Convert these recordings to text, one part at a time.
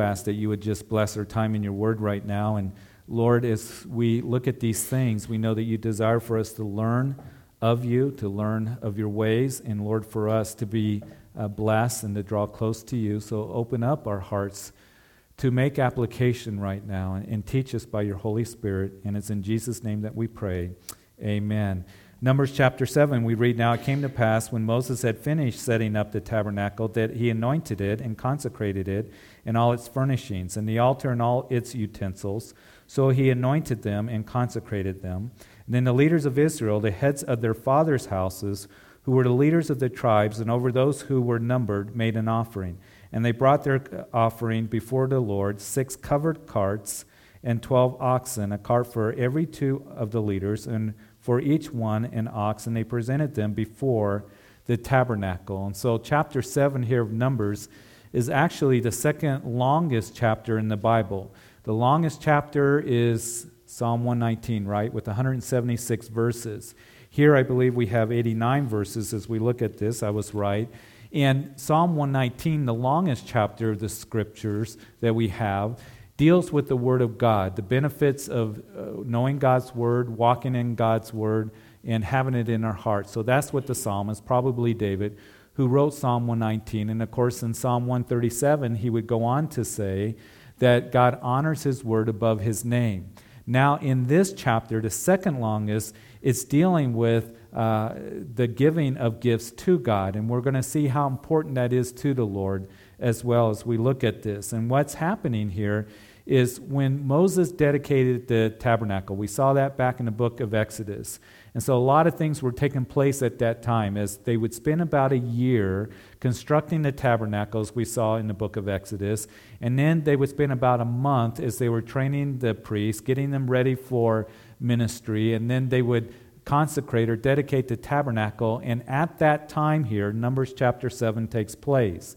ask that you would just bless our time in your word right now. And Lord, as we look at these things, we know that you desire for us to learn of you, to learn of your ways, and Lord, for us to be uh, blessed and to draw close to you. So open up our hearts to make application right now and, and teach us by your Holy Spirit. And it's in Jesus' name that we pray. Amen. Numbers chapter 7, we read Now it came to pass when Moses had finished setting up the tabernacle that he anointed it and consecrated it and all its furnishings, and the altar and all its utensils. So he anointed them and consecrated them. And then the leaders of Israel, the heads of their fathers' houses, who were the leaders of the tribes, and over those who were numbered, made an offering. And they brought their offering before the Lord six covered carts and twelve oxen, a cart for every two of the leaders, and for each one an ox, and they presented them before the tabernacle. And so, chapter 7 here of Numbers is actually the second longest chapter in the Bible. The longest chapter is Psalm 119, right, with 176 verses. Here, I believe we have 89 verses as we look at this. I was right. And Psalm 119, the longest chapter of the scriptures that we have, deals with the Word of God, the benefits of uh, knowing God's Word, walking in God's Word, and having it in our hearts. So that's what the psalmist, probably David, who wrote Psalm 119. And of course, in Psalm 137, he would go on to say that God honors his word above his name. Now, in this chapter, the second longest, it's dealing with uh, the giving of gifts to God. And we're going to see how important that is to the Lord as well as we look at this. And what's happening here is when Moses dedicated the tabernacle. We saw that back in the book of Exodus. And so a lot of things were taking place at that time as they would spend about a year constructing the tabernacles we saw in the book of Exodus. And then they would spend about a month as they were training the priests, getting them ready for ministry. And then they would consecrate or dedicate the tabernacle. And at that time here, Numbers chapter 7 takes place.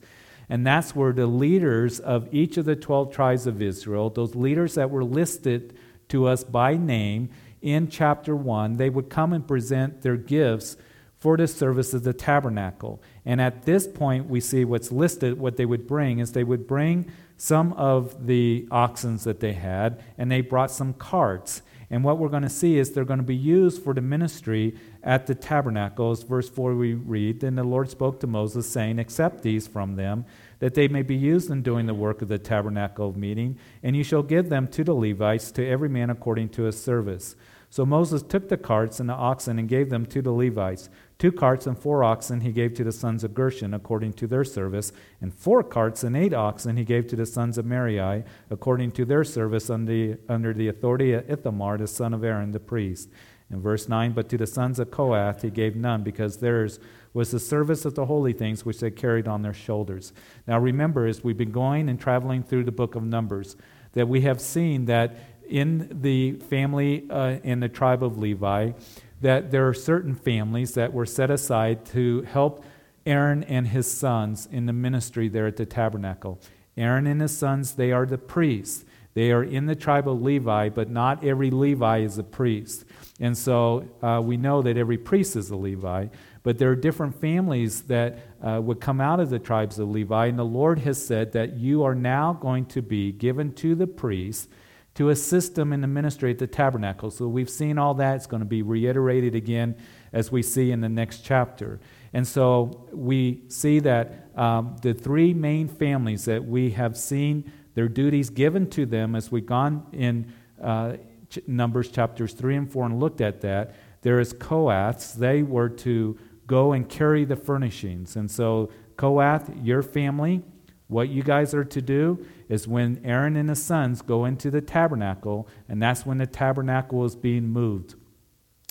And that's where the leaders of each of the 12 tribes of Israel, those leaders that were listed to us by name in chapter 1, they would come and present their gifts for the service of the tabernacle. And at this point, we see what's listed, what they would bring is they would bring some of the oxen that they had, and they brought some carts. And what we're going to see is they're going to be used for the ministry at the tabernacles. Verse 4 we read Then the Lord spoke to Moses, saying, Accept these from them, that they may be used in doing the work of the tabernacle of meeting, and you shall give them to the Levites, to every man according to his service. So Moses took the carts and the oxen and gave them to the Levites. Two carts and four oxen he gave to the sons of Gershon according to their service, and four carts and eight oxen he gave to the sons of Merari according to their service under under the authority of Ithamar, the son of Aaron the priest. In verse 9, but to the sons of Kohath he gave none, because theirs was the service of the holy things which they carried on their shoulders. Now remember, as we've been going and traveling through the book of Numbers, that we have seen that in the family uh, in the tribe of Levi that there are certain families that were set aside to help Aaron and his sons in the ministry there at the tabernacle. Aaron and his sons, they are the priests. They are in the tribe of Levi, but not every Levi is a priest. And so uh, we know that every priest is a Levi, but there are different families that uh, would come out of the tribes of Levi. And the Lord has said that you are now going to be given to the priests to assist them in the ministry at the tabernacle. So we've seen all that. It's going to be reiterated again as we see in the next chapter. And so we see that um, the three main families that we have seen their duties given to them as we've gone in uh, Numbers chapters 3 and 4 and looked at that. There is Kohaths. They were to go and carry the furnishings. And so, Kohath, your family, what you guys are to do is when Aaron and his sons go into the tabernacle, and that's when the tabernacle is being moved.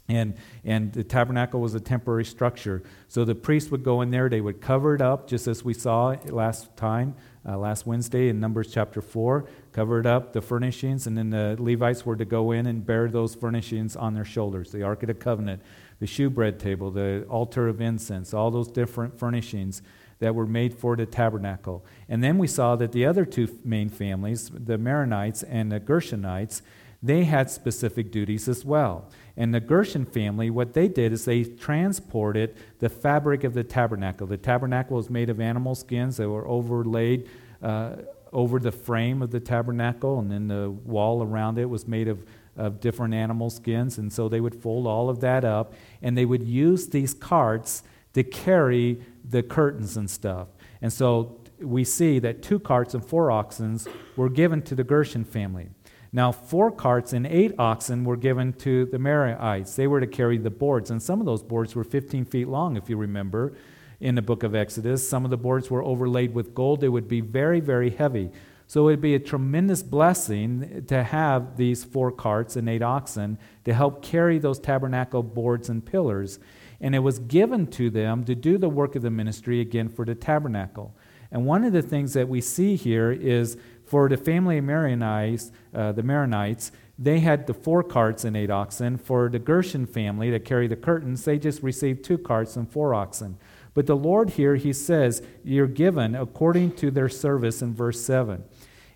And, and the tabernacle was a temporary structure. So the priests would go in there, they would cover it up, just as we saw last time, uh, last Wednesday in Numbers chapter 4, covered up the furnishings, and then the Levites were to go in and bear those furnishings on their shoulders the Ark of the Covenant, the shewbread table, the altar of incense, all those different furnishings that were made for the tabernacle. And then we saw that the other two main families, the Merarites and the Gershonites, they had specific duties as well. And the Gershon family, what they did is they transported the fabric of the tabernacle. The tabernacle was made of animal skins that were overlaid uh, over the frame of the tabernacle, and then the wall around it was made of, of different animal skins. And so they would fold all of that up, and they would use these carts to carry the curtains and stuff. And so we see that two carts and four oxen were given to the Gershon family. Now, four carts and eight oxen were given to the Merarites. They were to carry the boards, and some of those boards were 15 feet long, if you remember, in the book of Exodus. Some of the boards were overlaid with gold. They would be very, very heavy. So it would be a tremendous blessing to have these four carts and eight oxen to help carry those tabernacle boards and pillars. And it was given to them to do the work of the ministry again for the tabernacle. And one of the things that we see here is for the family of Merarites, uh, the Merarites, they had the four carts and eight oxen. For the Gershon family that carry the curtains, they just received two carts and four oxen. But the Lord here, he says, you're given according to their service in verse 7.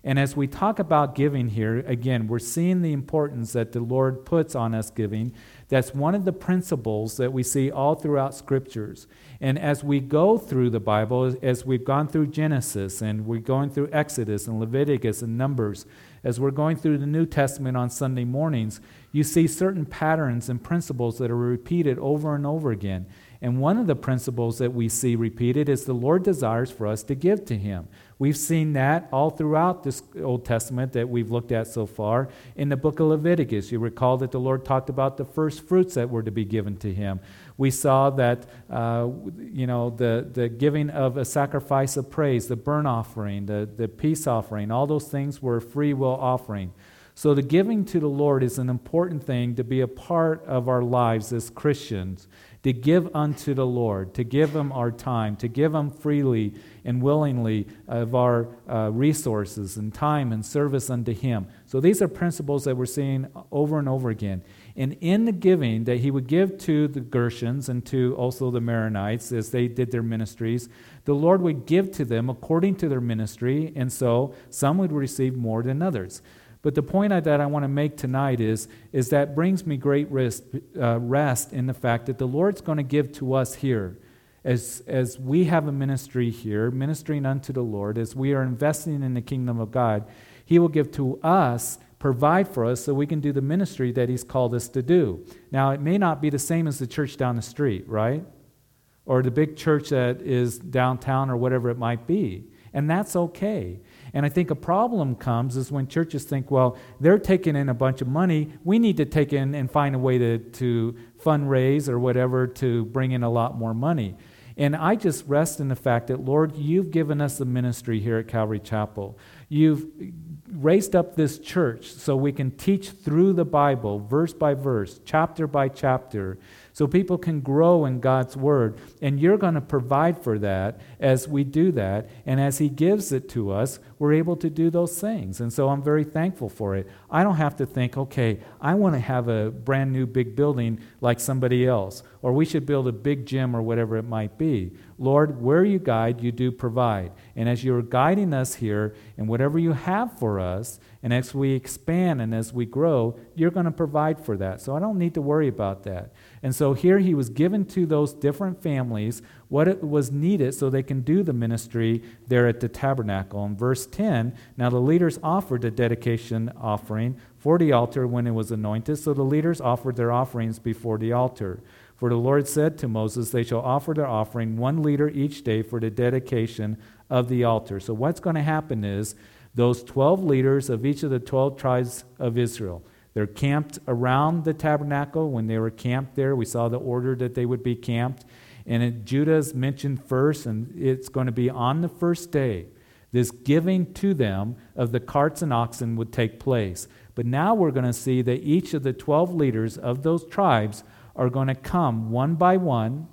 And as we talk about giving here, again, we're seeing the importance that the Lord puts on us giving. That's one of the principles that we see all throughout scriptures. And as we go through the Bible, as we've gone through Genesis and we're going through Exodus and Leviticus and Numbers, as we're going through the New Testament on Sunday mornings, you see certain patterns and principles that are repeated over and over again. And one of the principles that we see repeated is the Lord desires for us to give to Him. We've seen that all throughout this Old Testament that we've looked at so far. In the book of Leviticus, you recall that the Lord talked about the first fruits that were to be given to Him. We saw that, uh, you know, the, the giving of a sacrifice of praise, the burnt offering, the, the peace offering, all those things were free will offering. So the giving to the Lord is an important thing to be a part of our lives as Christians to give unto the Lord, to give Him our time, to give Him freely and willingly of our uh, resources and time and service unto Him. So these are principles that we're seeing over and over again. And in the giving that He would give to the Gershons and to also the Merarites as they did their ministries, the Lord would give to them according to their ministry, and so some would receive more than others. But the point that I want to make tonight is, is that brings me great rest, uh, rest in the fact that the Lord's going to give to us here. As, as we have a ministry here, ministering unto the Lord, as we are investing in the kingdom of God, He will give to us, provide for us, so we can do the ministry that He's called us to do. Now, it may not be the same as the church down the street, right? Or the big church that is downtown or whatever it might be. And that's okay. And I think a problem comes is when churches think, well, they're taking in a bunch of money. We need to take in and find a way to, to fundraise or whatever to bring in a lot more money. And I just rest in the fact that, Lord, you've given us a ministry here at Calvary Chapel. You've raised up this church so we can teach through the Bible, verse by verse, chapter by chapter, so people can grow in God's Word. And you're going to provide for that as we do that. And as He gives it to us, we're able to do those things. And so I'm very thankful for it. I don't have to think, okay, I want to have a brand new big building like somebody else, or we should build a big gym or whatever it might be. Lord, where you guide, you do provide. And as you're guiding us here, and whatever you have for us, and as we expand and as we grow, you're going to provide for that. So I don't need to worry about that. And so here he was given to those different families what it was needed so they can do the ministry there at the tabernacle. In verse 10, now the leaders offered a dedication offering for the altar when it was anointed. So the leaders offered their offerings before the altar. For the Lord said to Moses, They shall offer their offering one liter each day for the dedication of the altar. So what's going to happen is those 12 leaders of each of the 12 tribes of Israel they're camped around the tabernacle. When they were camped there, we saw the order that they would be camped. And it, is mentioned first, and it's going to be on the first day. This giving to them of the carts and oxen would take place. But now we're going to see that each of the 12 leaders of those tribes are going to come one by one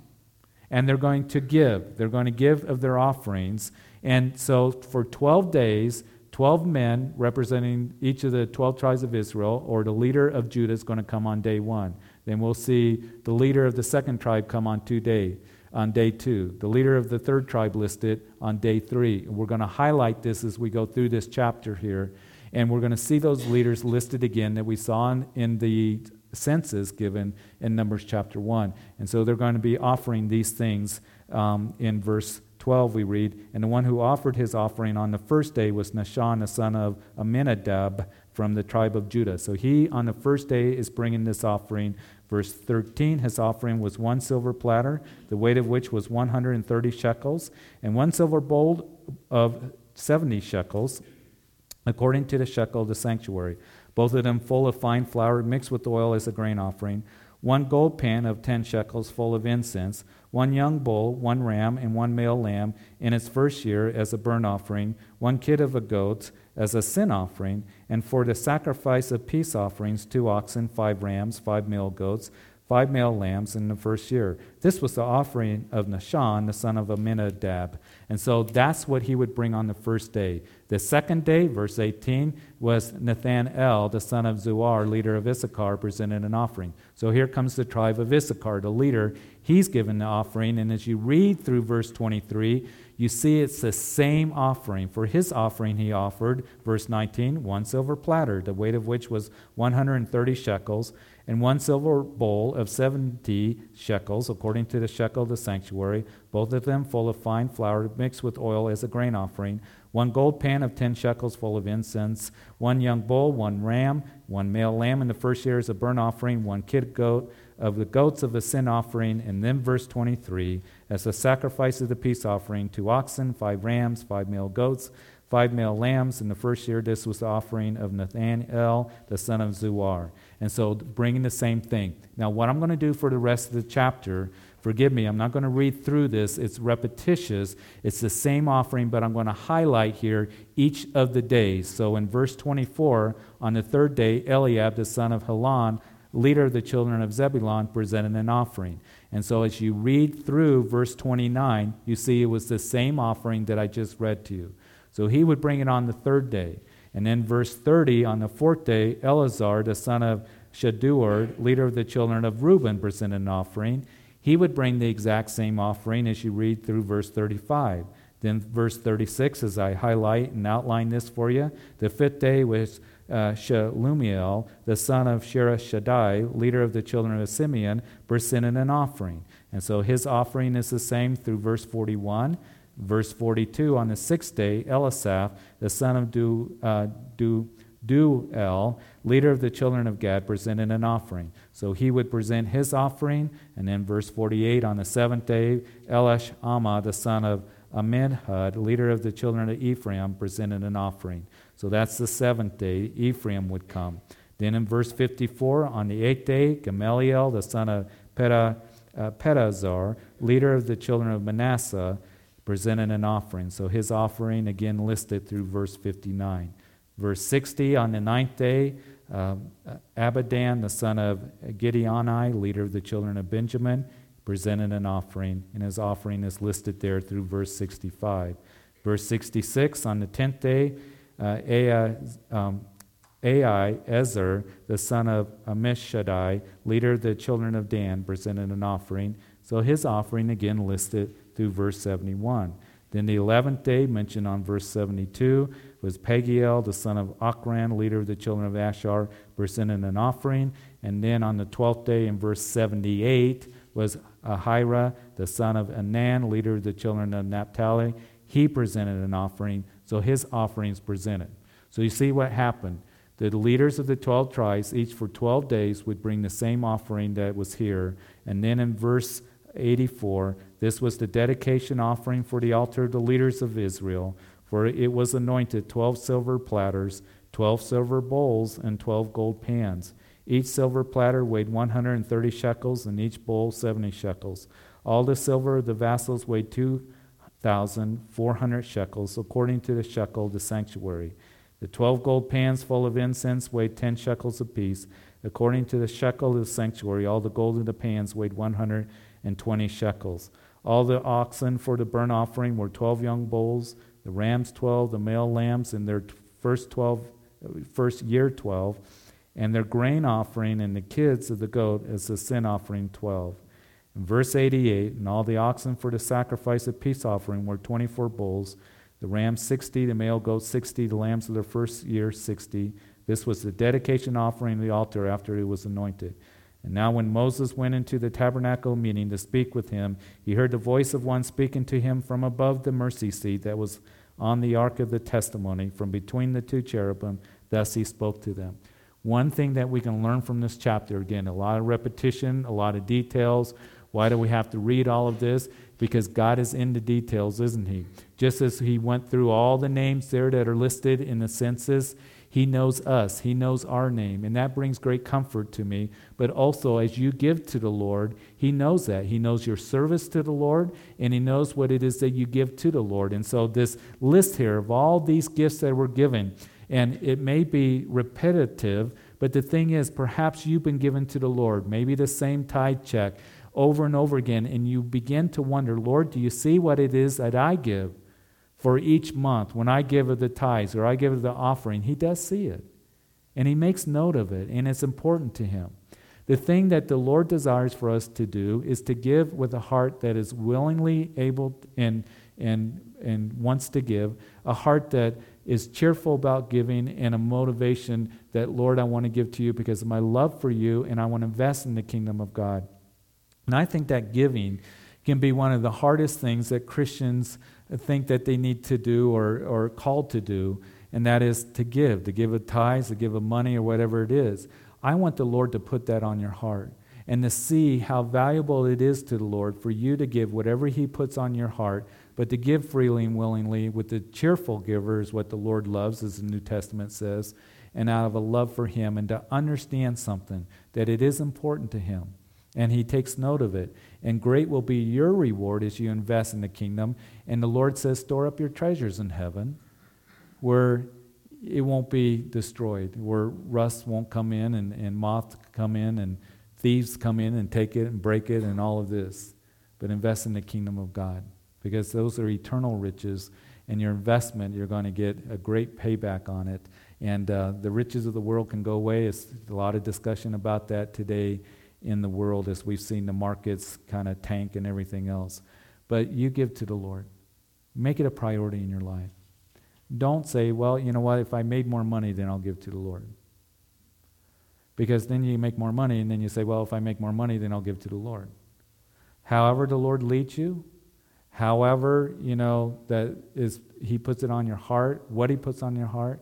and they're going to give. They're going to give of their offerings. And so for 12 days, 12 men representing each of the 12 tribes of Israel, or the leader of Judah, is going to come on day one. Then we'll see the leader of the second tribe come on two day, on day two. The leader of the third tribe listed on day three. We're going to highlight this as we go through this chapter here. And we're going to see those leaders listed again that we saw in, in the census given in Numbers chapter 1. And so they're going to be offering these things um, in verse 12 we read, And the one who offered his offering on the first day was Nahshon, the son of Amminadab from the tribe of Judah. So he on the first day is bringing this offering. Verse 13, his offering was one silver platter, the weight of which was 130 shekels, and one silver bowl of 70 shekels, according to the shekel of the sanctuary, both of them full of fine flour mixed with oil as a grain offering, one gold pan of 10 shekels full of incense, one young bull, one ram, and one male lamb in its first year as a burnt offering, one kid of a goat as a sin offering, and for the sacrifice of peace offerings, two oxen, five rams, five male goats, five male lambs in the first year. This was the offering of Nahshon, the son of Amminadab. And so that's what he would bring on the first day. The second day, verse 18, was Nathanael, the son of Zuar, leader of Issachar, presented an offering. So here comes the tribe of Issachar, the leader. He's given the offering. And as you read through verse 23, you see it's the same offering. For his offering, he offered, verse 19, one silver platter, the weight of which was 130 shekels, and one silver bowl of 70 shekels, according to the shekel of the sanctuary, both of them full of fine flour mixed with oil as a grain offering, one gold pan of 10 shekels full of incense, one young bull, one ram, one male lamb in the first year as a burnt offering, one kid goat of the goats of a sin offering, and then verse 23, as a sacrifice of the peace offering, two oxen, five rams, five male goats, five male lambs. In the first year, this was the offering of Nathanael, the son of Zuar. And so bringing the same thing. Now, what I'm going to do for the rest of the chapter, forgive me, I'm not going to read through this. It's repetitious. It's the same offering, but I'm going to highlight here each of the days. So in verse 24, on the third day, Eliab, the son of Helon, leader of the children of Zebulun, presented an offering. And so as you read through verse 29, you see it was the same offering that I just read to you. So he would bring it on the third day. And then verse 30, on the fourth day, Eleazar, the son of Shedeur, leader of the children of Reuben, presented an offering. He would bring the exact same offering as you read through verse 35. Then verse 36, as I highlight and outline this for you, the fifth day was uh, Shelumiel, the son of Zurishaddai, leader of the children of Simeon, presented an offering. And so his offering is the same through verse 41. Verse 42 On the sixth day, Eliasaph, the son of Du, uh, Du, Deuel, leader of the children of Gad, presented an offering. So he would present his offering. And then verse 48 On the seventh day, Elish Amma, the son of Ammihud, leader of the children of Ephraim, presented an offering. So that's the seventh day. Ephraim would come. Then in verse 54, on the eighth day, Gamaliel, the son of Peda, uh, Pedahzur, leader of the children of Manasseh, presented an offering. So his offering, again, listed through verse 59. Verse 60, on the ninth day, uh, Abidan, the son of Gideoni, leader of the children of Benjamin, presented an offering, and his offering is listed there through verse 65. Verse 66, on the tenth day, uh, Ai, um, Ai, Ezer, the son of Ammishaddai, leader of the children of Dan, presented an offering. So his offering again listed through verse 71. Then the eleventh day, mentioned on verse 72, was Pagiel, the son of Ocran, leader of the children of Asher, presented an offering. And then on the twelfth day, in verse 78, was Ahira, the son of Anan, leader of the children of Naphtali. He presented an offering. So his offerings presented. So you see what happened. The leaders of the 12 tribes, each for 12 days, would bring the same offering that was here. And then in verse 84, this was the dedication offering for the altar of the leaders of Israel, for it was anointed 12 silver platters, 12 silver bowls, and 12 gold pans. Each silver platter weighed 130 shekels, and each bowl 70 shekels. All the silver of the vessels weighed 2,400 shekels, according to the shekel of the sanctuary. The 12 gold pans full of incense weighed 10 shekels apiece. According to the shekel of the sanctuary, all the gold in the pans weighed 120 shekels. All the oxen for the burnt offering were 12 young bulls, the rams 12, the male lambs in their first 12, first year 12 and their grain offering and the kids of the goat as the sin offering 12. In verse 88, and all the oxen for the sacrifice of peace offering were 24 bulls, the rams 60, the male goats 60, the lambs of their first year 60. This was the dedication offering of the altar after it was anointed. And now, when Moses went into the tabernacle meeting to speak with him, he heard the voice of one speaking to him from above the mercy seat that was on the ark of the testimony, from between the two cherubim. Thus he spoke to them. One thing that we can learn from this chapter again, a lot of repetition, a lot of details. Why do we have to read all of this? Because God is in the details, isn't He? Just as He went through all the names there that are listed in the census, he knows us, He knows our name, and that brings great comfort to me. But also, as you give to the Lord, He knows that. He knows your service to the Lord, and He knows what it is that you give to the Lord. And so, this list here of all these gifts that were given, and it may be repetitive, but the thing is, perhaps you've been given to the Lord, maybe the same tithe check over and over again, and you begin to wonder, Lord, do you see what it is that I give? For each month, when I give of the tithes or I give of the offering, he does see it. And he makes note of it, and it's important to him. The thing that the Lord desires for us to do is to give with a heart that is willingly able and, and, and wants to give, a heart that is cheerful about giving, and a motivation that, Lord, I want to give to you because of my love for you, and I want to invest in the kingdom of God. And I think that giving can be one of the hardest things that Christians think that they need to do or, or called to do, and that is to give, to give a tithes, to give a money, or whatever it is. I want the Lord to put that on your heart and to see how valuable it is to the Lord for you to give whatever He puts on your heart, but to give freely and willingly with the cheerful giver is what the Lord loves, as the New Testament says, and out of a love for Him, and to understand something that it is important to Him. And He takes note of it. And great will be your reward as you invest in the kingdom. And the Lord says, Store up your treasures in heaven where it won't be destroyed, where rust won't come in and, and come in and thieves come in and take it and break it and all of this. But invest in the kingdom of God because those are eternal riches. And your investment, you're going to get a great payback on it. And uh, the riches of the world can go away. It's a lot of discussion about that today in the world as we've seen the markets kind of tank and everything else. But you give to the Lord. Make it a priority in your life. Don't say, well, you know what, if I made more money, then I'll give to the Lord. Because then you make more money, and then you say, well, if I make more money, then I'll give to the Lord. However, the Lord leads you, however, you know, that is, He puts it on your heart, what He puts on your heart,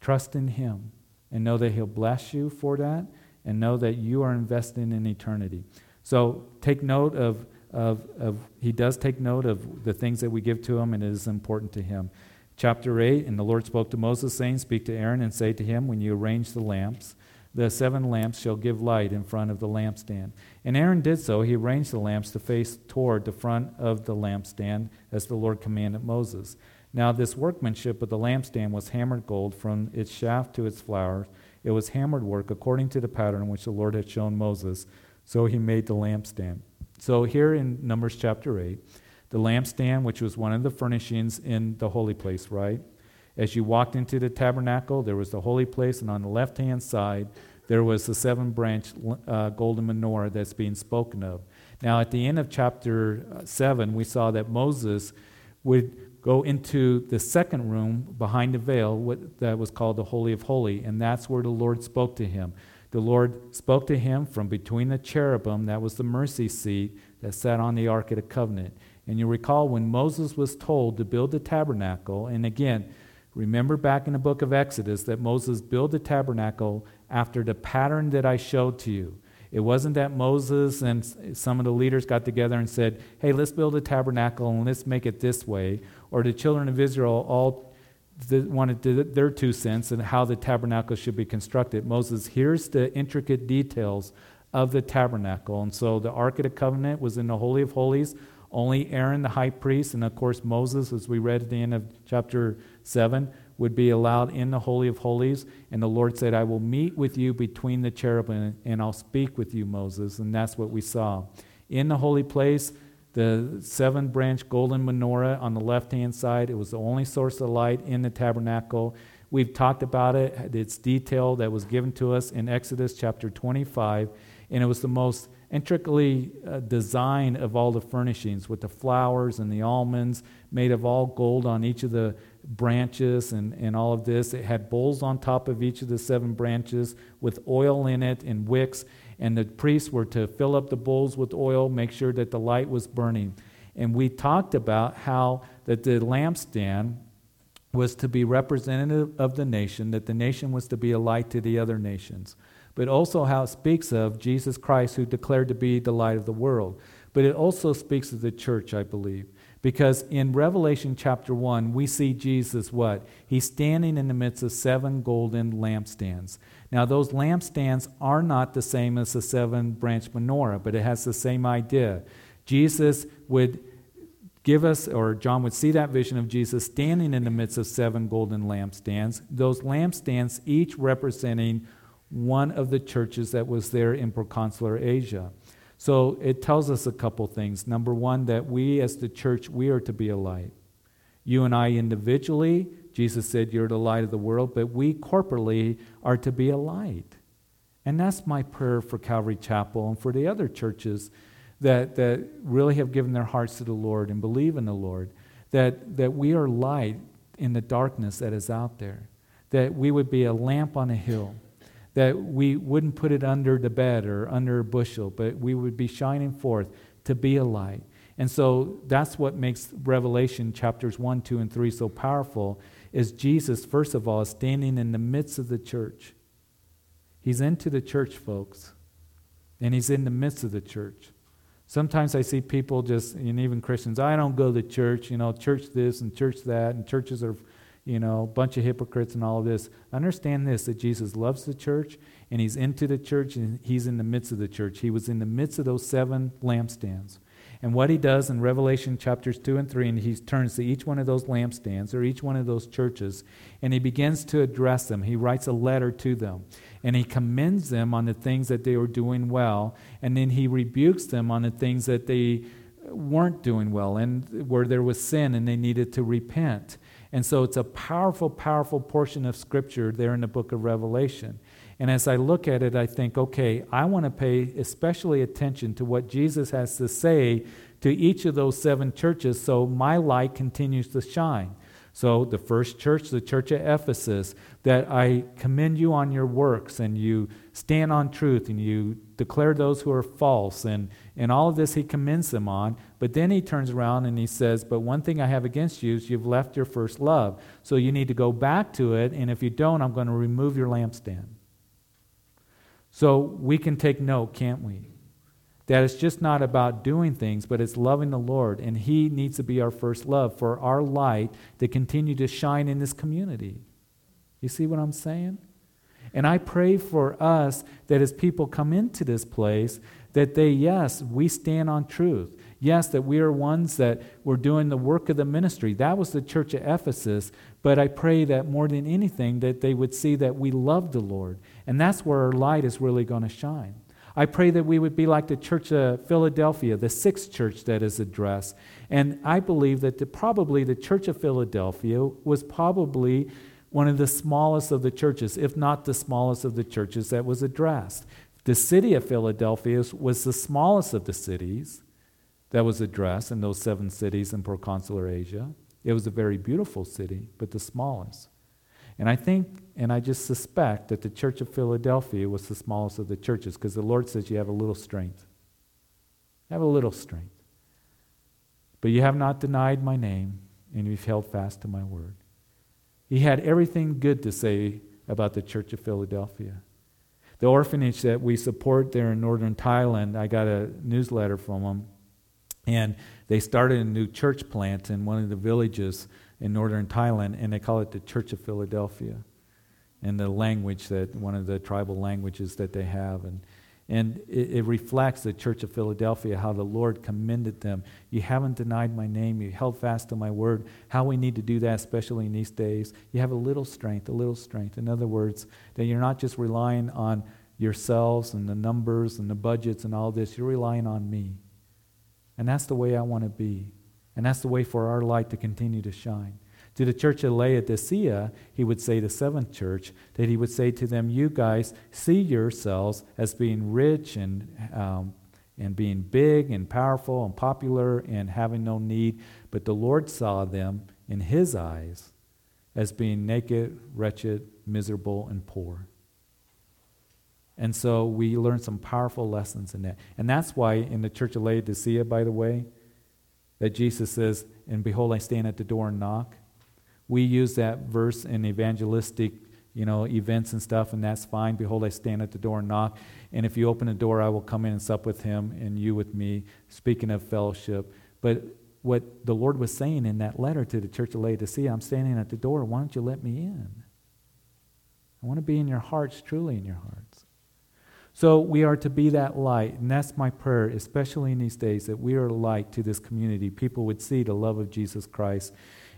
trust in Him and know that He'll bless you for that and know that you are investing in eternity. So take note of, of, of, he does take note of the things that we give to him, and it is important to him. Chapter 8 And the Lord spoke to Moses, saying, Speak to Aaron and say to him, When you arrange the lamps, the seven lamps shall give light in front of the lampstand. And Aaron did so. He arranged the lamps to face toward the front of the lampstand, as the Lord commanded Moses. Now, this workmanship of the lampstand was hammered gold from its shaft to its flowers it was hammered work according to the pattern which the Lord had shown Moses. So he made the lampstand. So here in Numbers chapter 8, the lampstand, which was one of the furnishings in the holy place, right? As you walked into the tabernacle, there was the holy place, and on the left hand side, there was the seven branch uh, golden menorah that's being spoken of. Now, at the end of chapter uh, 7, we saw that Moses would go into the second room behind the veil what, that was called the Holy of Holies, and that's where the Lord spoke to him. The Lord spoke to him from between the cherubim, that was the mercy seat that sat on the Ark of the Covenant. And you recall when Moses was told to build the tabernacle, and again, remember back in the book of Exodus that Moses built the tabernacle after the pattern that I showed to you. It wasn't that Moses and some of the leaders got together and said, hey, let's build a tabernacle and let's make it this way. Or the children of Israel all wanted their two cents and how the tabernacle should be constructed. Moses, here's the intricate details of the tabernacle. And so the Ark of the Covenant was in the Holy of Holies. Only Aaron, the high priest, and of course Moses, as we read at the end of chapter 7, would be allowed in the Holy of Holies. And the Lord said, I will meet with you between the cherubim and I'll speak with you, Moses. And that's what we saw. In the holy place, the seven branch golden menorah on the left hand side, it was the only source of light in the tabernacle. We've talked about it, its detail that was given to us in Exodus chapter 25. And it was the most intricately uh, designed of all the furnishings with the flowers and the almonds made of all gold on each of the branches and, and all of this. It had bowls on top of each of the seven branches with oil in it and wicks. And the priests were to fill up the bowls with oil, make sure that the light was burning. And we talked about how that the lampstand was to be representative of the nation, that the nation was to be a light to the other nations. But also how it speaks of Jesus Christ, who declared to be the light of the world. But it also speaks of the church, I believe. Because in Revelation chapter 1, we see Jesus what? He's standing in the midst of seven golden lampstands. Now, those lampstands are not the same as the seven branch menorah, but it has the same idea. Jesus would give us, or John would see that vision of Jesus standing in the midst of seven golden lampstands, those lampstands each representing one of the churches that was there in proconsular Asia. So it tells us a couple things. Number one, that we as the church, we are to be a light. You and I individually, Jesus said, You're the light of the world, but we corporately are to be a light. And that's my prayer for Calvary Chapel and for the other churches that, that really have given their hearts to the Lord and believe in the Lord, that, that we are light in the darkness that is out there, that we would be a lamp on a hill, that we wouldn't put it under the bed or under a bushel, but we would be shining forth to be a light. And so that's what makes Revelation chapters 1, 2, and 3 so powerful is Jesus, first of all, standing in the midst of the church. He's into the church, folks, and he's in the midst of the church. Sometimes I see people just, and even Christians, I don't go to church, you know, church this and church that, and churches are, you know, a bunch of hypocrites and all of this. Understand this that Jesus loves the church, and he's into the church, and he's in the midst of the church. He was in the midst of those seven lampstands. And what he does in Revelation chapters 2 and 3, and he turns to each one of those lampstands or each one of those churches, and he begins to address them. He writes a letter to them, and he commends them on the things that they were doing well, and then he rebukes them on the things that they weren't doing well and where there was sin and they needed to repent. And so it's a powerful, powerful portion of Scripture there in the book of Revelation. And as I look at it, I think, okay, I want to pay especially attention to what Jesus has to say to each of those seven churches so my light continues to shine. So, the first church, the church at Ephesus, that I commend you on your works and you stand on truth and you declare those who are false. And, and all of this he commends them on. But then he turns around and he says, But one thing I have against you is you've left your first love. So, you need to go back to it. And if you don't, I'm going to remove your lampstand. So we can take note, can't we? That it's just not about doing things, but it's loving the Lord. And He needs to be our first love for our light to continue to shine in this community. You see what I'm saying? And I pray for us that as people come into this place, that they, yes, we stand on truth. Yes, that we are ones that were doing the work of the ministry. That was the church at Ephesus. But I pray that more than anything, that they would see that we love the Lord and that's where our light is really going to shine. I pray that we would be like the church of Philadelphia, the sixth church that is addressed. And I believe that the, probably the church of Philadelphia was probably one of the smallest of the churches, if not the smallest of the churches that was addressed. The city of Philadelphia was the smallest of the cities that was addressed in those seven cities in proconsular Asia. It was a very beautiful city, but the smallest. And I think, and I just suspect, that the church of Philadelphia was the smallest of the churches because the Lord says you have a little strength. Have a little strength. But you have not denied my name, and you've held fast to my word. He had everything good to say about the church of Philadelphia. The orphanage that we support there in northern Thailand, I got a newsletter from them, and they started a new church plant in one of the villages in northern Thailand, and they call it the Church of Philadelphia, and the language that one of the tribal languages that they have, and and it, it, reflects the Church of Philadelphia how the Lord commended them. You haven't denied my name. You held fast to my word. How we need to do that, especially in these days. You have a little strength, a little strength. In other words, that you're not just relying on yourselves and the numbers and the budgets and all this. You're relying on me. And that's the way I want to be. And that's the way for our light to continue to shine. To the church of Laodicea, he would say, the seventh church, that he would say to them, You guys see yourselves as being rich and, um, and being big and powerful and popular and having no need, but the Lord saw them in his eyes as being naked, wretched, miserable, and poor. And so we learn some powerful lessons in that. And that's why in the church of Laodicea, by the way, that Jesus says, And behold, I stand at the door and knock. We use that verse in evangelistic you know, events and stuff, and that's fine. Behold, I stand at the door and knock. And if you open the door, I will come in and sup with him and you with me, speaking of fellowship. But what the Lord was saying in that letter to the church of Laodicea, I'm standing at the door. Why don't you let me in? I want to be in your hearts, truly in your hearts. So we are to be that light, and that's my prayer, especially in these days, that we are light to this community. People would see the love of Jesus Christ.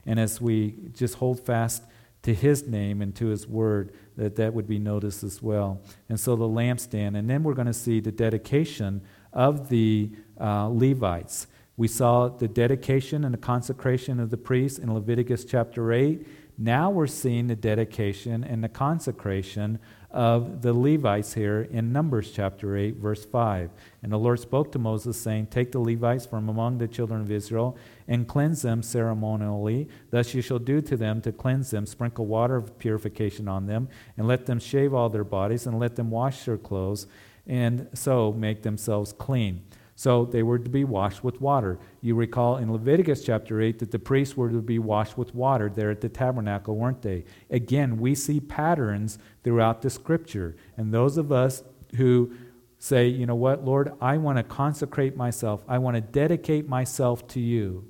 And as we just hold fast to his name and to his word, that that would be noticed as well. And so the lampstand. And then we're going to see the dedication of the uh, Levites. We saw the dedication and the consecration of the priests in Leviticus chapter 8. Now we're seeing the dedication and the consecration of the Levites here in Numbers chapter 8, verse 5. And the Lord spoke to Moses, saying, Take the Levites from among the children of Israel and cleanse them ceremonially. Thus you shall do to them to cleanse them, sprinkle water of purification on them, and let them shave all their bodies, and let them wash their clothes, and so make themselves clean. So they were to be washed with water. You recall in Leviticus chapter 8 that the priests were to be washed with water there at the tabernacle, weren't they? Again, we see patterns throughout the scripture. And those of us who say, you know what, Lord, I want to consecrate myself, I want to dedicate myself to you.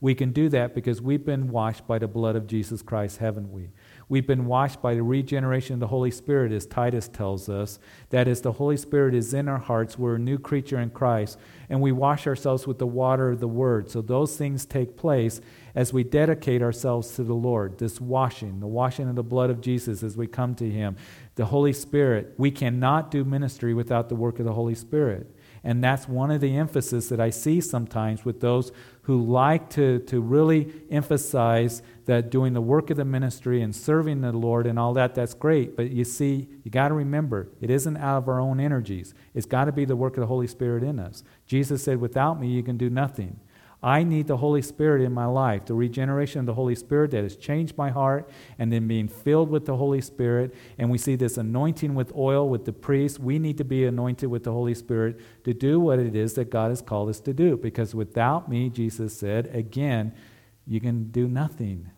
We can do that because we've been washed by the blood of Jesus Christ, haven't we? We've been washed by the regeneration of the Holy Spirit, as Titus tells us. That is, the Holy Spirit is in our hearts. We're a new creature in Christ. And we wash ourselves with the water of the Word. So those things take place as we dedicate ourselves to the Lord. This washing, the washing of the blood of Jesus as we come to Him. The Holy Spirit. We cannot do ministry without the work of the Holy Spirit. And that's one of the emphasis that I see sometimes with those who like to, to really emphasize that doing the work of the ministry and serving the Lord and all that, that's great. But you see, you got to remember, it isn't out of our own energies. It's got to be the work of the Holy Spirit in us. Jesus said, Without me, you can do nothing. I need the Holy Spirit in my life, the regeneration of the Holy Spirit that has changed my heart, and then being filled with the Holy Spirit. And we see this anointing with oil with the priest. We need to be anointed with the Holy Spirit to do what it is that God has called us to do. Because without me, Jesus said, again, you can do nothing.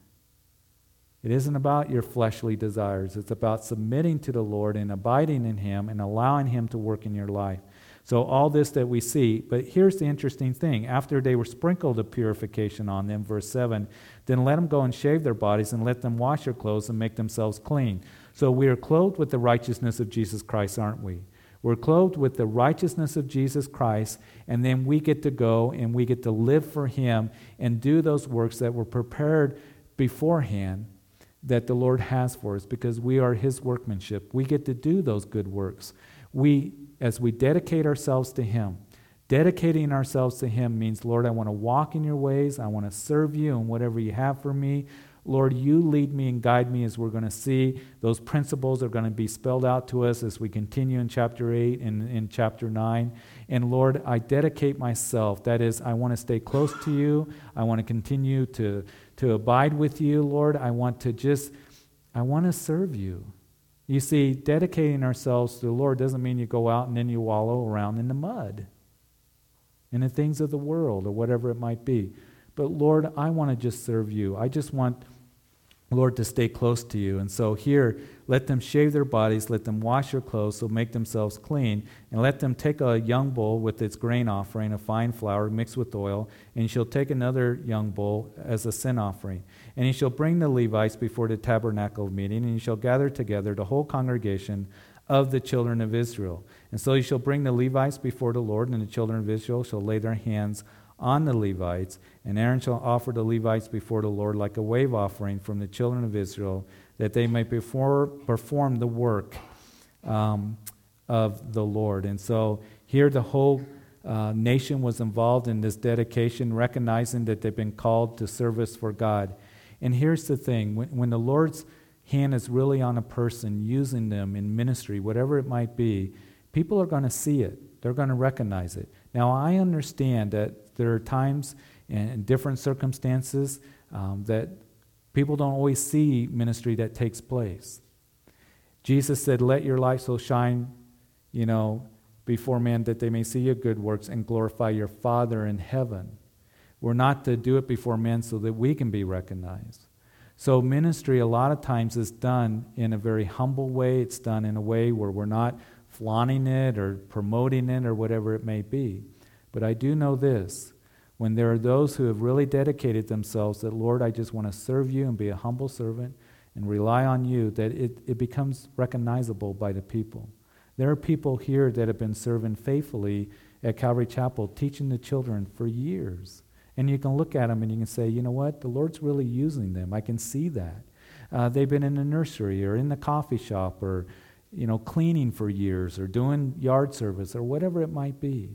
It isn't about your fleshly desires. It's about submitting to the Lord and abiding in Him and allowing Him to work in your life. So, all this that we see, but here's the interesting thing. After they were sprinkled of purification on them, verse 7, then let them go and shave their bodies and let them wash their clothes and make themselves clean. So, we are clothed with the righteousness of Jesus Christ, aren't we? We're clothed with the righteousness of Jesus Christ, and then we get to go and we get to live for Him and do those works that were prepared beforehand that the Lord has for us because we are His workmanship. We get to do those good works. We as we dedicate ourselves to Him. Dedicating ourselves to Him means, Lord, I want to walk in your ways. I want to serve you and whatever you have for me. Lord, you lead me and guide me as we're going to see. Those principles are going to be spelled out to us as we continue in chapter 8 and in chapter 9. And Lord, I dedicate myself. That is, I want to stay close to you. I want to continue to, to abide with you, Lord. I want to just, I want to serve you. You see, dedicating ourselves to the Lord doesn't mean you go out and then you wallow around in the mud, in the things of the world, or whatever it might be. But Lord, I want to just serve you. I just want Lord, to stay close to you. And so here, let them shave their bodies, let them wash their clothes, so make themselves clean, and let them take a young bull with its grain offering, a fine flour mixed with oil, and shall take another young bull as a sin offering. And he shall bring the Levites before the tabernacle of meeting, and he shall gather together the whole congregation of the children of Israel. And so he shall bring the Levites before the Lord, and the children of Israel shall lay their hands on the Levites, and Aaron shall offer the Levites before the Lord like a wave offering from the children of Israel, that they may perform the work um, of the Lord. And so here the whole uh, nation was involved in this dedication, recognizing that they've been called to service for God. And here's the thing when, when the Lord's hand is really on a person, using them in ministry, whatever it might be, people are going to see it, they're going to recognize it. Now, I understand that there are times and different circumstances um, that people don't always see ministry that takes place. Jesus said, Let your light so shine you know, before men that they may see your good works and glorify your Father in heaven. We're not to do it before men so that we can be recognized. So, ministry a lot of times is done in a very humble way. It's done in a way where we're not flaunting it or promoting it or whatever it may be. But I do know this when there are those who have really dedicated themselves that, Lord, I just want to serve you and be a humble servant and rely on you, that it, it becomes recognizable by the people. There are people here that have been serving faithfully at Calvary Chapel, teaching the children for years. And you can look at them and you can say, you know what? The Lord's really using them. I can see that. Uh, they've been in the nursery or in the coffee shop or, you know, cleaning for years or doing yard service or whatever it might be.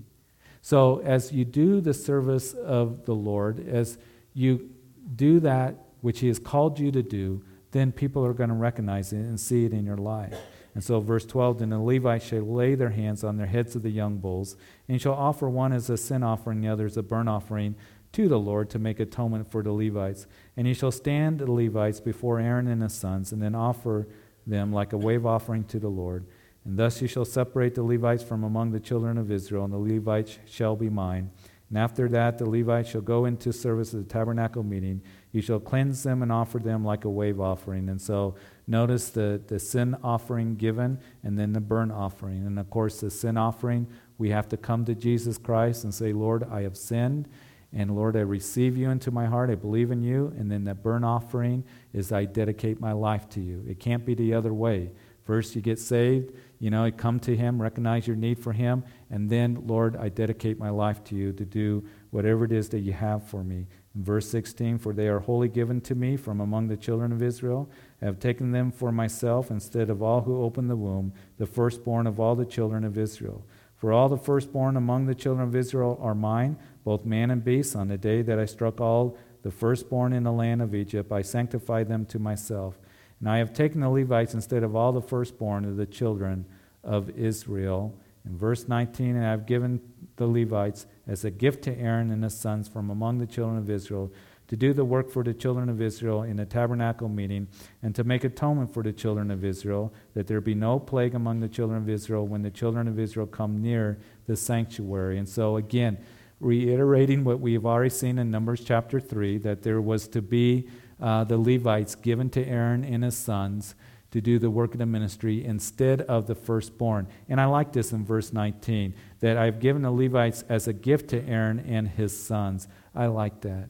So as you do the service of the Lord, as you do that which He has called you to do, then people are going to recognize it and see it in your life. And so, verse 12 Then the Levites shall lay their hands on their heads of the young bulls, and shall offer one as a sin offering, the other as a burnt offering to the Lord to make atonement for the Levites. And he shall stand the Levites before Aaron and his sons, and then offer them like a wave offering to the Lord. And thus you shall separate the Levites from among the children of Israel, and the Levites shall be mine. And after that, the Levites shall go into service at the tabernacle meeting. You shall cleanse them and offer them like a wave offering. And so notice the, the sin offering given and then the burnt offering. And of course, the sin offering, we have to come to Jesus Christ and say, Lord, I have sinned. And Lord, I receive you into my heart. I believe in you. And then that burnt offering is I dedicate my life to you. It can't be the other way. First, you get saved, you know, you come to Him, recognize your need for Him, and then, Lord, I dedicate my life to you to do whatever it is that you have for me. In verse 16, for they are wholly given to me from among the children of Israel. I have taken them for myself instead of all who open the womb, the firstborn of all the children of Israel. For all the firstborn among the children of Israel are mine, both man and beast. On the day that I struck all the firstborn in the land of Egypt, I sanctified them to myself. And I have taken the Levites instead of all the firstborn of the children of Israel. In verse 19, and I have given the Levites as a gift to Aaron and his sons from among the children of Israel to do the work for the children of Israel in the tabernacle meeting, and to make atonement for the children of Israel, that there be no plague among the children of Israel when the children of Israel come near the sanctuary. And so, again, reiterating what we have already seen in Numbers chapter 3, that there was to be uh, the Levites given to Aaron and his sons to do the work of the ministry instead of the firstborn. And I like this in verse 19 that I've given the Levites as a gift to Aaron and his sons. I like that.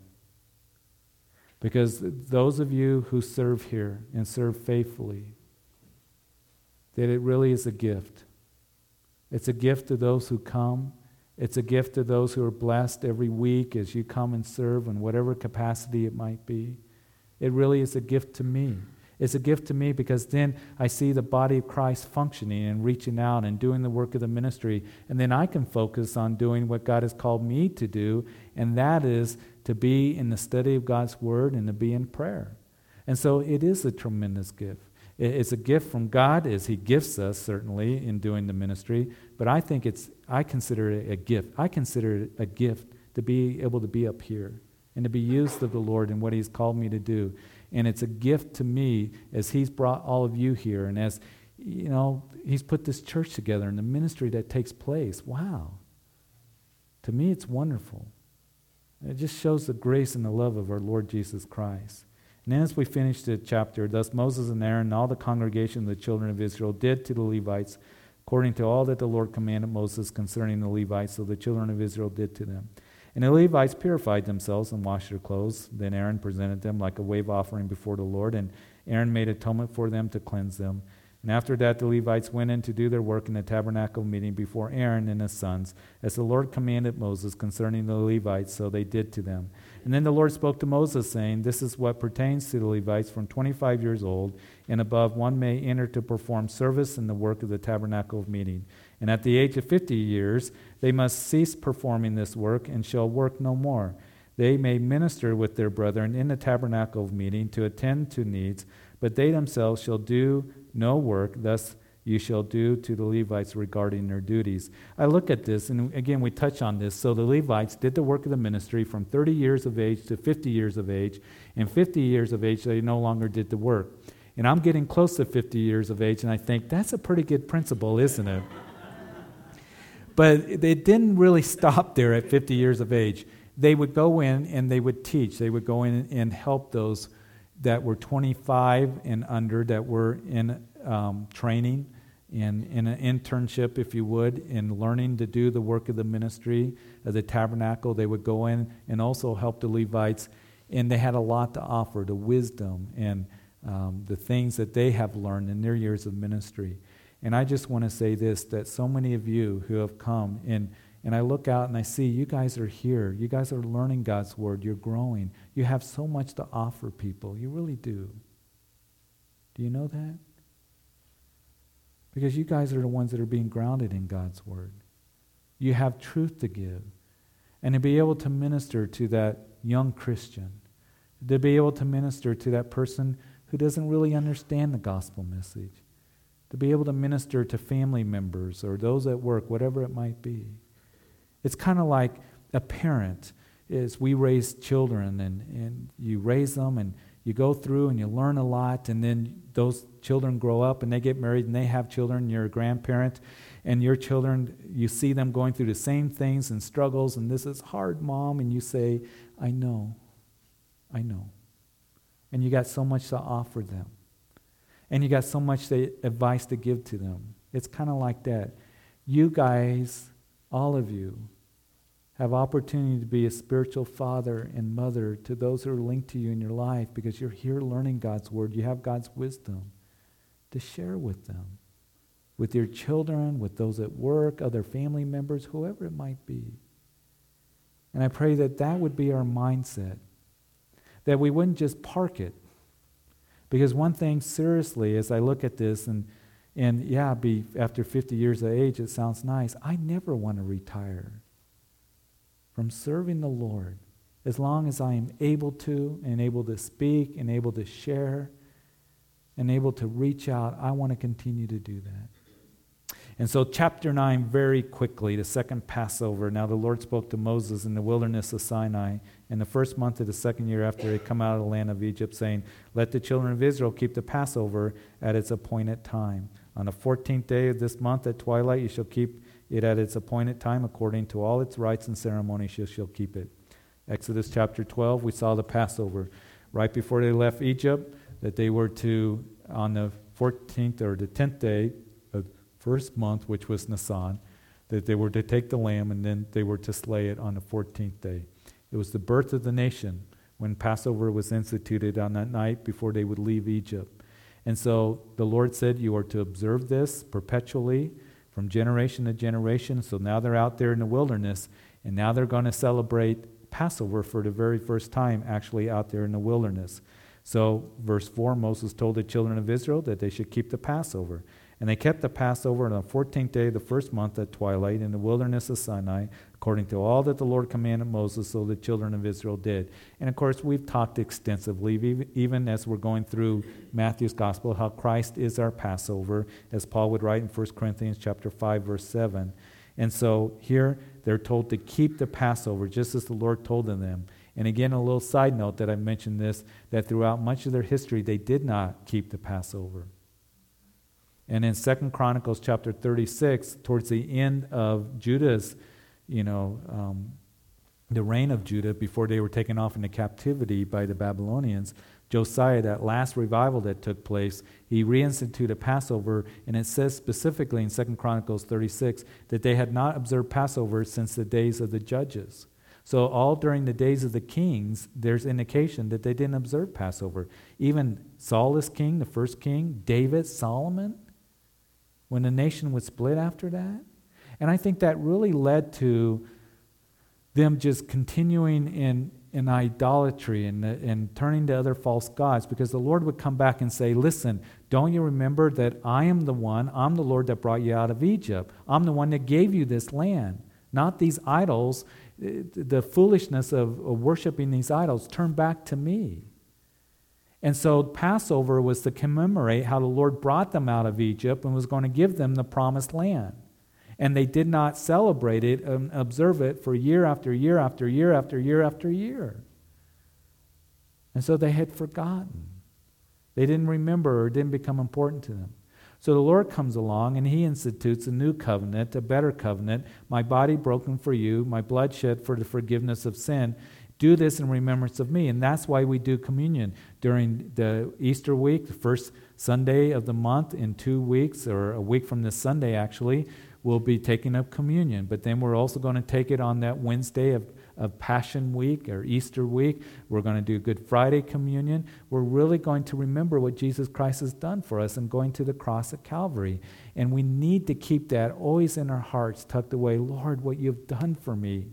Because those of you who serve here and serve faithfully, that it really is a gift. It's a gift to those who come. It's a gift to those who are blessed every week as you come and serve in whatever capacity it might be. It really is a gift to me. It's a gift to me because then I see the body of Christ functioning and reaching out and doing the work of the ministry. And then I can focus on doing what God has called me to do, and that is to be in the study of God's Word and to be in prayer. And so it is a tremendous gift. It's a gift from God as He gifts us, certainly, in doing the ministry. But I think it's, I consider it a gift. I consider it a gift to be able to be up here and to be used of the Lord in what He's called me to do. And it's a gift to me as He's brought all of you here and as, you know, He's put this church together and the ministry that takes place. Wow. To me, it's wonderful. It just shows the grace and the love of our Lord Jesus Christ. And as we finish the chapter, thus Moses and Aaron and all the congregation of the children of Israel did to the Levites according to all that the Lord commanded Moses concerning the Levites, so the children of Israel did to them. And the Levites purified themselves and washed their clothes. Then Aaron presented them like a wave offering before the Lord, and Aaron made atonement for them to cleanse them. And after that, the Levites went in to do their work in the tabernacle meeting before Aaron and his sons, as the Lord commanded Moses concerning the Levites, so they did to them. And then the Lord spoke to Moses, saying, This is what pertains to the Levites from 25 years old and above, one may enter to perform service in the work of the tabernacle of meeting. And at the age of 50 years, they must cease performing this work and shall work no more. They may minister with their brethren in the tabernacle of meeting to attend to needs, but they themselves shall do no work. Thus you shall do to the Levites regarding their duties. I look at this, and again, we touch on this. So the Levites did the work of the ministry from 30 years of age to 50 years of age. And 50 years of age, they no longer did the work. And I'm getting close to 50 years of age, and I think that's a pretty good principle, isn't it? but it didn't really stop there at 50 years of age. They would go in and they would teach. They would go in and help those that were 25 and under that were in um, training in, in an internship, if you would, in learning to do the work of the ministry of the tabernacle. They would go in and also help the Levites, and they had a lot to offer the wisdom and um, the things that they have learned in their years of ministry. And I just want to say this that so many of you who have come and and I look out and I see you guys are here. You guys are learning God's word. You're growing. You have so much to offer people. You really do. Do you know that? Because you guys are the ones that are being grounded in God's word. You have truth to give. And to be able to minister to that young Christian, to be able to minister to that person who doesn't really understand the gospel message, to be able to minister to family members or those at work, whatever it might be. It's kind of like a parent is we raise children and, and you raise them and you go through and you learn a lot and then those children grow up and they get married and they have children you're a grandparent and your children you see them going through the same things and struggles and this is hard mom and you say i know i know. And you got so much to offer them. And you got so much to, advice to give to them. It's kind of like that. You guys all of you have opportunity to be a spiritual father and mother to those who are linked to you in your life because you're here learning God's word. You have God's wisdom to share with them, with your children, with those at work, other family members, whoever it might be. And I pray that that would be our mindset, that we wouldn't just park it. Because one thing, seriously, as I look at this and and yeah, be after 50 years of age, it sounds nice. I never want to retire from serving the Lord as long as I am able to and able to speak and able to share and able to reach out. I want to continue to do that. And so, chapter 9, very quickly, the second Passover. Now, the Lord spoke to Moses in the wilderness of Sinai in the first month of the second year after they come out of the land of Egypt, saying, Let the children of Israel keep the Passover at its appointed time. On the 14th day of this month at twilight, you shall keep it at its appointed time according to all its rites and ceremonies, you shall keep it. Exodus chapter 12, we saw the Passover. Right before they left Egypt, that they were to, on the 14th or the 10th day, of first month, which was Nisan, that they were to take the lamb and then they were to slay it on the 14th day. It was the birth of the nation when Passover was instituted on that night before they would leave Egypt. And so the Lord said, You are to observe this perpetually from generation to generation. So now they're out there in the wilderness, and now they're going to celebrate Passover for the very first time, actually out there in the wilderness. So, verse 4 Moses told the children of Israel that they should keep the Passover. And they kept the Passover on the 14th day of the first month at twilight in the wilderness of Sinai, according to all that the Lord commanded Moses, so the children of Israel did. And of course, we've talked extensively, even as we're going through Matthew's gospel, how Christ is our Passover, as Paul would write in 1 Corinthians chapter 5, verse 7. And so here they're told to keep the Passover, just as the Lord told them. And again, a little side note that I mentioned this that throughout much of their history, they did not keep the Passover. And in Second Chronicles chapter 36, towards the end of Judah's, you know, um, the reign of Judah before they were taken off into captivity by the Babylonians, Josiah, that last revival that took place, he reinstituted Passover, and it says specifically in Second Chronicles 36 that they had not observed Passover since the days of the judges. So, all during the days of the kings, there's indication that they didn't observe Passover. Even Saul is king, the first king, David, Solomon, when the nation was split after that. And I think that really led to them just continuing in, in idolatry and, and turning to other false gods because the Lord would come back and say, Listen, don't you remember that I am the one, I'm the Lord that brought you out of Egypt? I'm the one that gave you this land, not these idols. The foolishness of, of worshiping these idols, turn back to me. And so Passover was to commemorate how the Lord brought them out of Egypt and was going to give them the promised land. And they did not celebrate it and observe it for year after year after year after year after year. And so they had forgotten. They didn't remember or didn't become important to them. So the Lord comes along and he institutes a new covenant, a better covenant, my body broken for you, my blood shed for the forgiveness of sin. Do this in remembrance of me. And that's why we do communion during the Easter week, the first Sunday of the month in two weeks, or a week from this Sunday actually, we'll be taking up communion. But then we're also going to take it on that Wednesday of of Passion Week or Easter week. We're going to do Good Friday communion. We're really going to remember what Jesus Christ has done for us and going to the cross at Calvary. And we need to keep that always in our hearts, tucked away. Lord, what you've done for me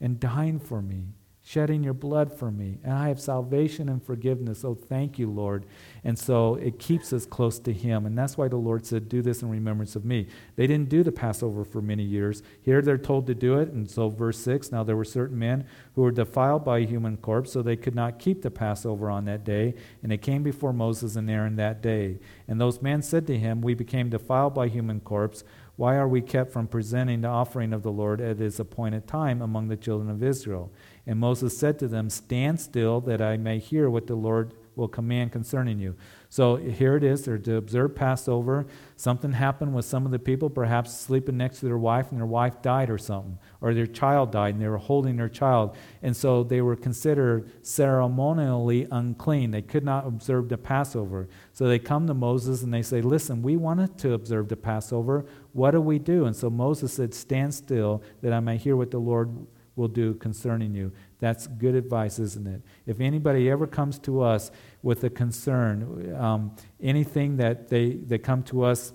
and dying for me shedding your blood for me. And I have salvation and forgiveness. Oh, thank you, Lord. And so it keeps us close to Him. And that's why the Lord said, Do this in remembrance of me. They didn't do the Passover for many years. Here they're told to do it. And so, verse 6 now there were certain men who were defiled by a human corpse, so they could not keep the Passover on that day. And they came before Moses and Aaron that day. And those men said to him, We became defiled by human corpse. Why are we kept from presenting the offering of the Lord at his appointed time among the children of Israel? And Moses said to them, Stand still that I may hear what the Lord will command concerning you. So here it is. They're to observe Passover. Something happened with some of the people, perhaps sleeping next to their wife, and their wife died or something, or their child died, and they were holding their child. And so they were considered ceremonially unclean. They could not observe the Passover. So they come to Moses and they say, Listen, we wanted to observe the Passover. What do we do? And so Moses said, Stand still that I may hear what the Lord will do concerning you. That's good advice, isn't it? If anybody ever comes to us with a concern, um, anything that they, they come to us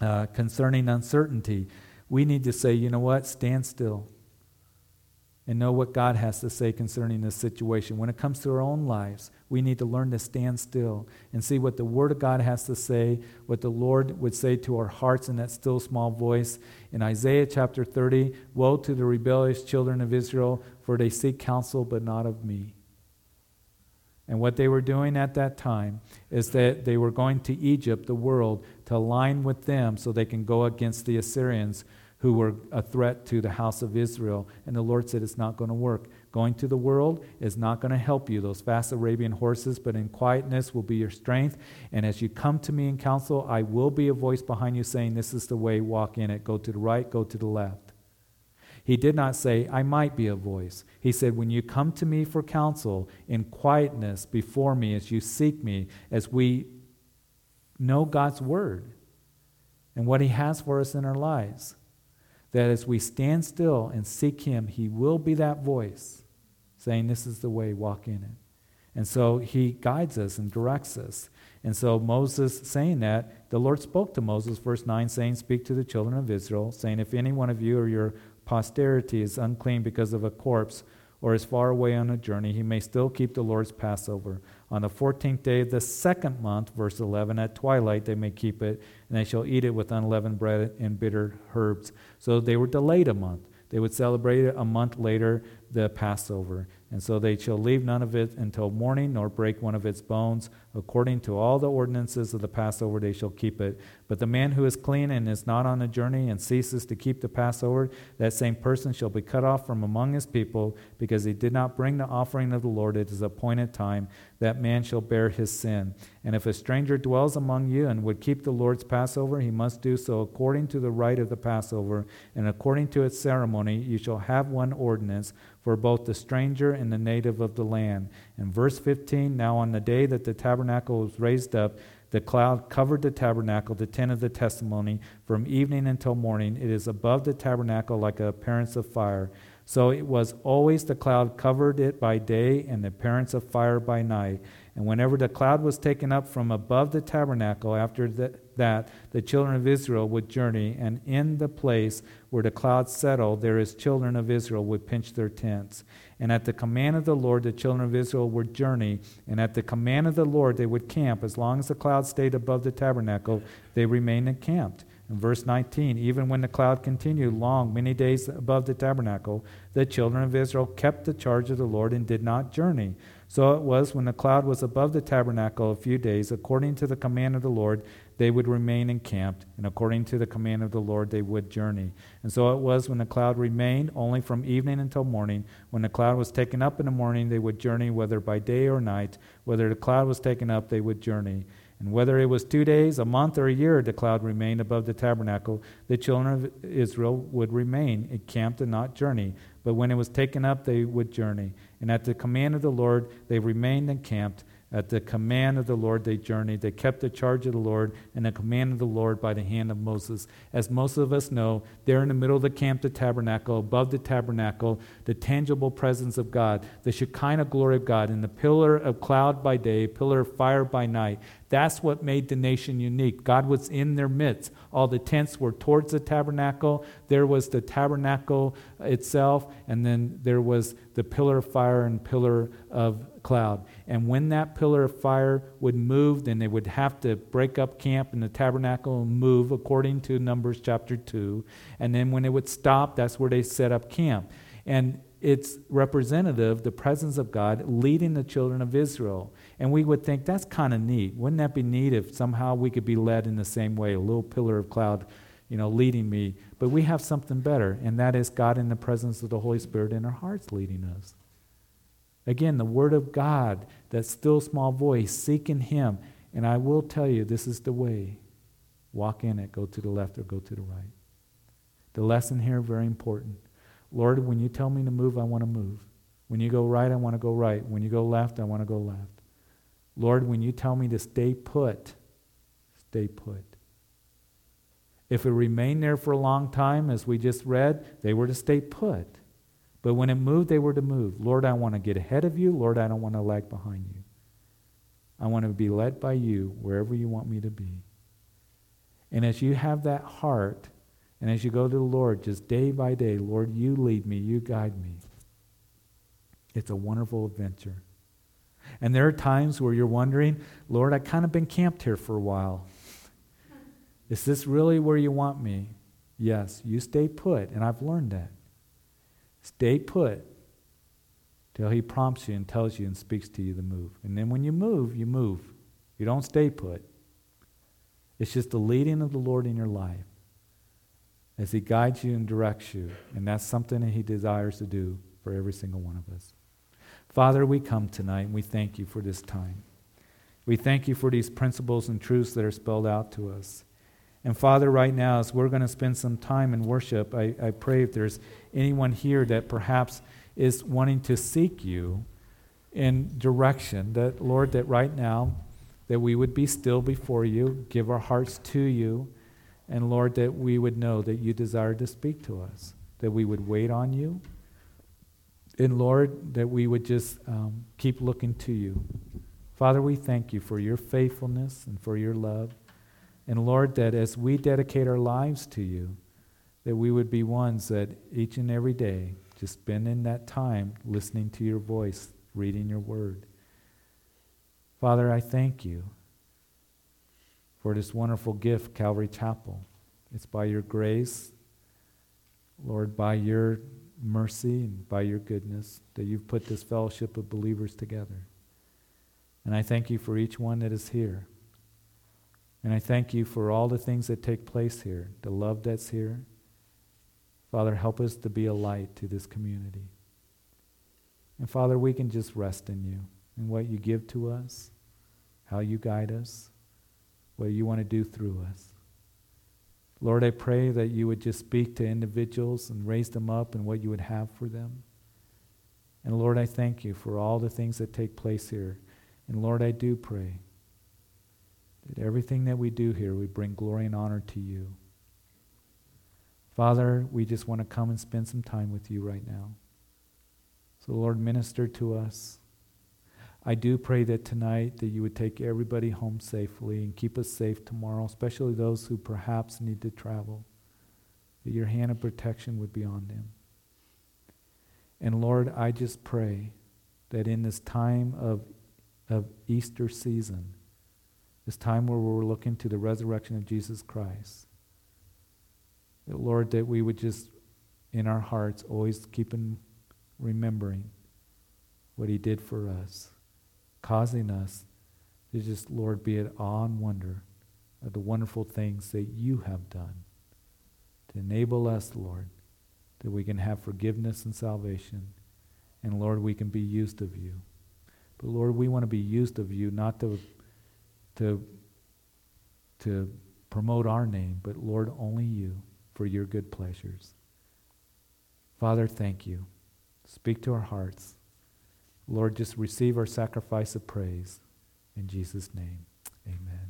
uh, concerning uncertainty, we need to say, you know what? Stand still and know what God has to say concerning this situation. When it comes to our own lives, we need to learn to stand still and see what the Word of God has to say, what the Lord would say to our hearts in that still small voice. In Isaiah chapter 30, Woe to the rebellious children of Israel, for they seek counsel, but not of me. And what they were doing at that time is that they were going to Egypt, the world, to align with them so they can go against the Assyrians who were a threat to the house of Israel. And the Lord said, It's not going to work. Going to the world is not going to help you. Those fast Arabian horses, but in quietness will be your strength. And as you come to me in counsel, I will be a voice behind you saying, This is the way, walk in it. Go to the right, go to the left. He did not say, I might be a voice. He said, When you come to me for counsel in quietness before me, as you seek me, as we know God's word and what He has for us in our lives, that as we stand still and seek Him, He will be that voice saying, This is the way, walk in it. And so He guides us and directs us. And so Moses saying that, the Lord spoke to Moses, verse 9, saying, Speak to the children of Israel, saying, If any one of you or your posterity is unclean because of a corpse, or is far away on a journey, he may still keep the Lord's Passover. On the fourteenth day of the second month, verse 11, at twilight they may keep it, and they shall eat it with unleavened bread and bitter herbs. So they were delayed a month. They would celebrate it a month later, the Passover. And so they shall leave none of it until morning, nor break one of its bones. According to all the ordinances of the Passover, they shall keep it. But the man who is clean and is not on a journey and ceases to keep the Passover, that same person shall be cut off from among his people, because he did not bring the offering of the Lord at his appointed time. That man shall bear his sin. And if a stranger dwells among you and would keep the Lord's Passover, he must do so according to the rite of the Passover, and according to its ceremony. You shall have one ordinance for both the stranger and the native of the land. In verse 15, now on the day that the tabernacle was raised up, the cloud covered the tabernacle, the tent of the testimony, from evening until morning. It is above the tabernacle like an appearance of fire. So it was always the cloud covered it by day, and the appearance of fire by night. And whenever the cloud was taken up from above the tabernacle, after the, that, the children of Israel would journey, and in the place where the clouds settled, there there is children of Israel would pitch their tents. And at the command of the Lord, the children of Israel would journey, and at the command of the Lord, they would camp. As long as the cloud stayed above the tabernacle, they remained encamped. In verse 19, even when the cloud continued long, many days above the tabernacle, the children of Israel kept the charge of the Lord and did not journey. So it was when the cloud was above the tabernacle a few days, according to the command of the Lord, they would remain encamped, and according to the command of the Lord, they would journey. And so it was when the cloud remained only from evening until morning. When the cloud was taken up in the morning, they would journey, whether by day or night. Whether the cloud was taken up, they would journey. And whether it was two days, a month, or a year, the cloud remained above the tabernacle, the children of Israel would remain encamped and not journey. But when it was taken up, they would journey. And at the command of the Lord, they remained encamped. At the command of the Lord, they journeyed. They kept the charge of the Lord and the command of the Lord by the hand of Moses. As most of us know, there in the middle of the camp, the tabernacle, above the tabernacle, the tangible presence of God, the Shekinah glory of God, and the pillar of cloud by day, pillar of fire by night. That's what made the nation unique. God was in their midst. All the tents were towards the tabernacle. There was the tabernacle itself, and then there was the pillar of fire and pillar of cloud. And when that pillar of fire would move, then they would have to break up camp in the tabernacle and move according to Numbers chapter 2. And then when it would stop, that's where they set up camp. And it's representative, the presence of God leading the children of Israel. And we would think that's kind of neat. Wouldn't that be neat if somehow we could be led in the same way, a little pillar of cloud, you know, leading me? But we have something better, and that is God in the presence of the Holy Spirit in our hearts leading us. Again, the Word of God, that still small voice, seeking Him. And I will tell you, this is the way. Walk in it, go to the left or go to the right. The lesson here, very important. Lord, when you tell me to move, I want to move. When you go right, I want to go right. When you go left, I want to go left. Lord, when you tell me to stay put, stay put. If it remained there for a long time, as we just read, they were to stay put. But when it moved, they were to move. Lord, I want to get ahead of you. Lord, I don't want to lag behind you. I want to be led by you wherever you want me to be. And as you have that heart, and as you go to the Lord, just day by day, Lord, you lead me, you guide me. It's a wonderful adventure. And there are times where you're wondering, Lord, I kind of been camped here for a while. Is this really where you want me? Yes, you stay put, and I've learned that. Stay put till he prompts you and tells you and speaks to you to move. And then when you move, you move. You don't stay put. It's just the leading of the Lord in your life as he guides you and directs you. And that's something that he desires to do for every single one of us. Father, we come tonight and we thank you for this time. We thank you for these principles and truths that are spelled out to us. And Father, right now, as we're going to spend some time in worship, I, I pray if there's anyone here that perhaps is wanting to seek you in direction, that, Lord, that right now, that we would be still before you, give our hearts to you, and Lord, that we would know that you desire to speak to us, that we would wait on you, and Lord, that we would just um, keep looking to you. Father, we thank you for your faithfulness and for your love. And Lord, that as we dedicate our lives to you, that we would be ones that each and every day just spend in that time listening to your voice, reading your word. Father, I thank you for this wonderful gift, Calvary Chapel. It's by your grace, Lord, by your mercy and by your goodness that you've put this fellowship of believers together. And I thank you for each one that is here. And I thank you for all the things that take place here, the love that's here. Father, help us to be a light to this community. And Father, we can just rest in you and what you give to us, how you guide us, what you want to do through us. Lord, I pray that you would just speak to individuals and raise them up and what you would have for them. And Lord, I thank you for all the things that take place here. And Lord, I do pray that everything that we do here, we bring glory and honor to you. Father, we just want to come and spend some time with you right now. So, Lord, minister to us. I do pray that tonight that you would take everybody home safely and keep us safe tomorrow, especially those who perhaps need to travel. That your hand of protection would be on them. And Lord, I just pray that in this time of, of Easter season, this time where we're looking to the resurrection of Jesus Christ. That, Lord, that we would just, in our hearts, always keep in remembering what He did for us, causing us to just, Lord, be at awe and wonder of the wonderful things that you have done to enable us, Lord, that we can have forgiveness and salvation. And Lord, we can be used of you. But Lord, we want to be used of you not to to to promote our name, but Lord, only you for your good pleasures. Father, thank you. Speak to our hearts. Lord, just receive our sacrifice of praise. In Jesus' name, amen.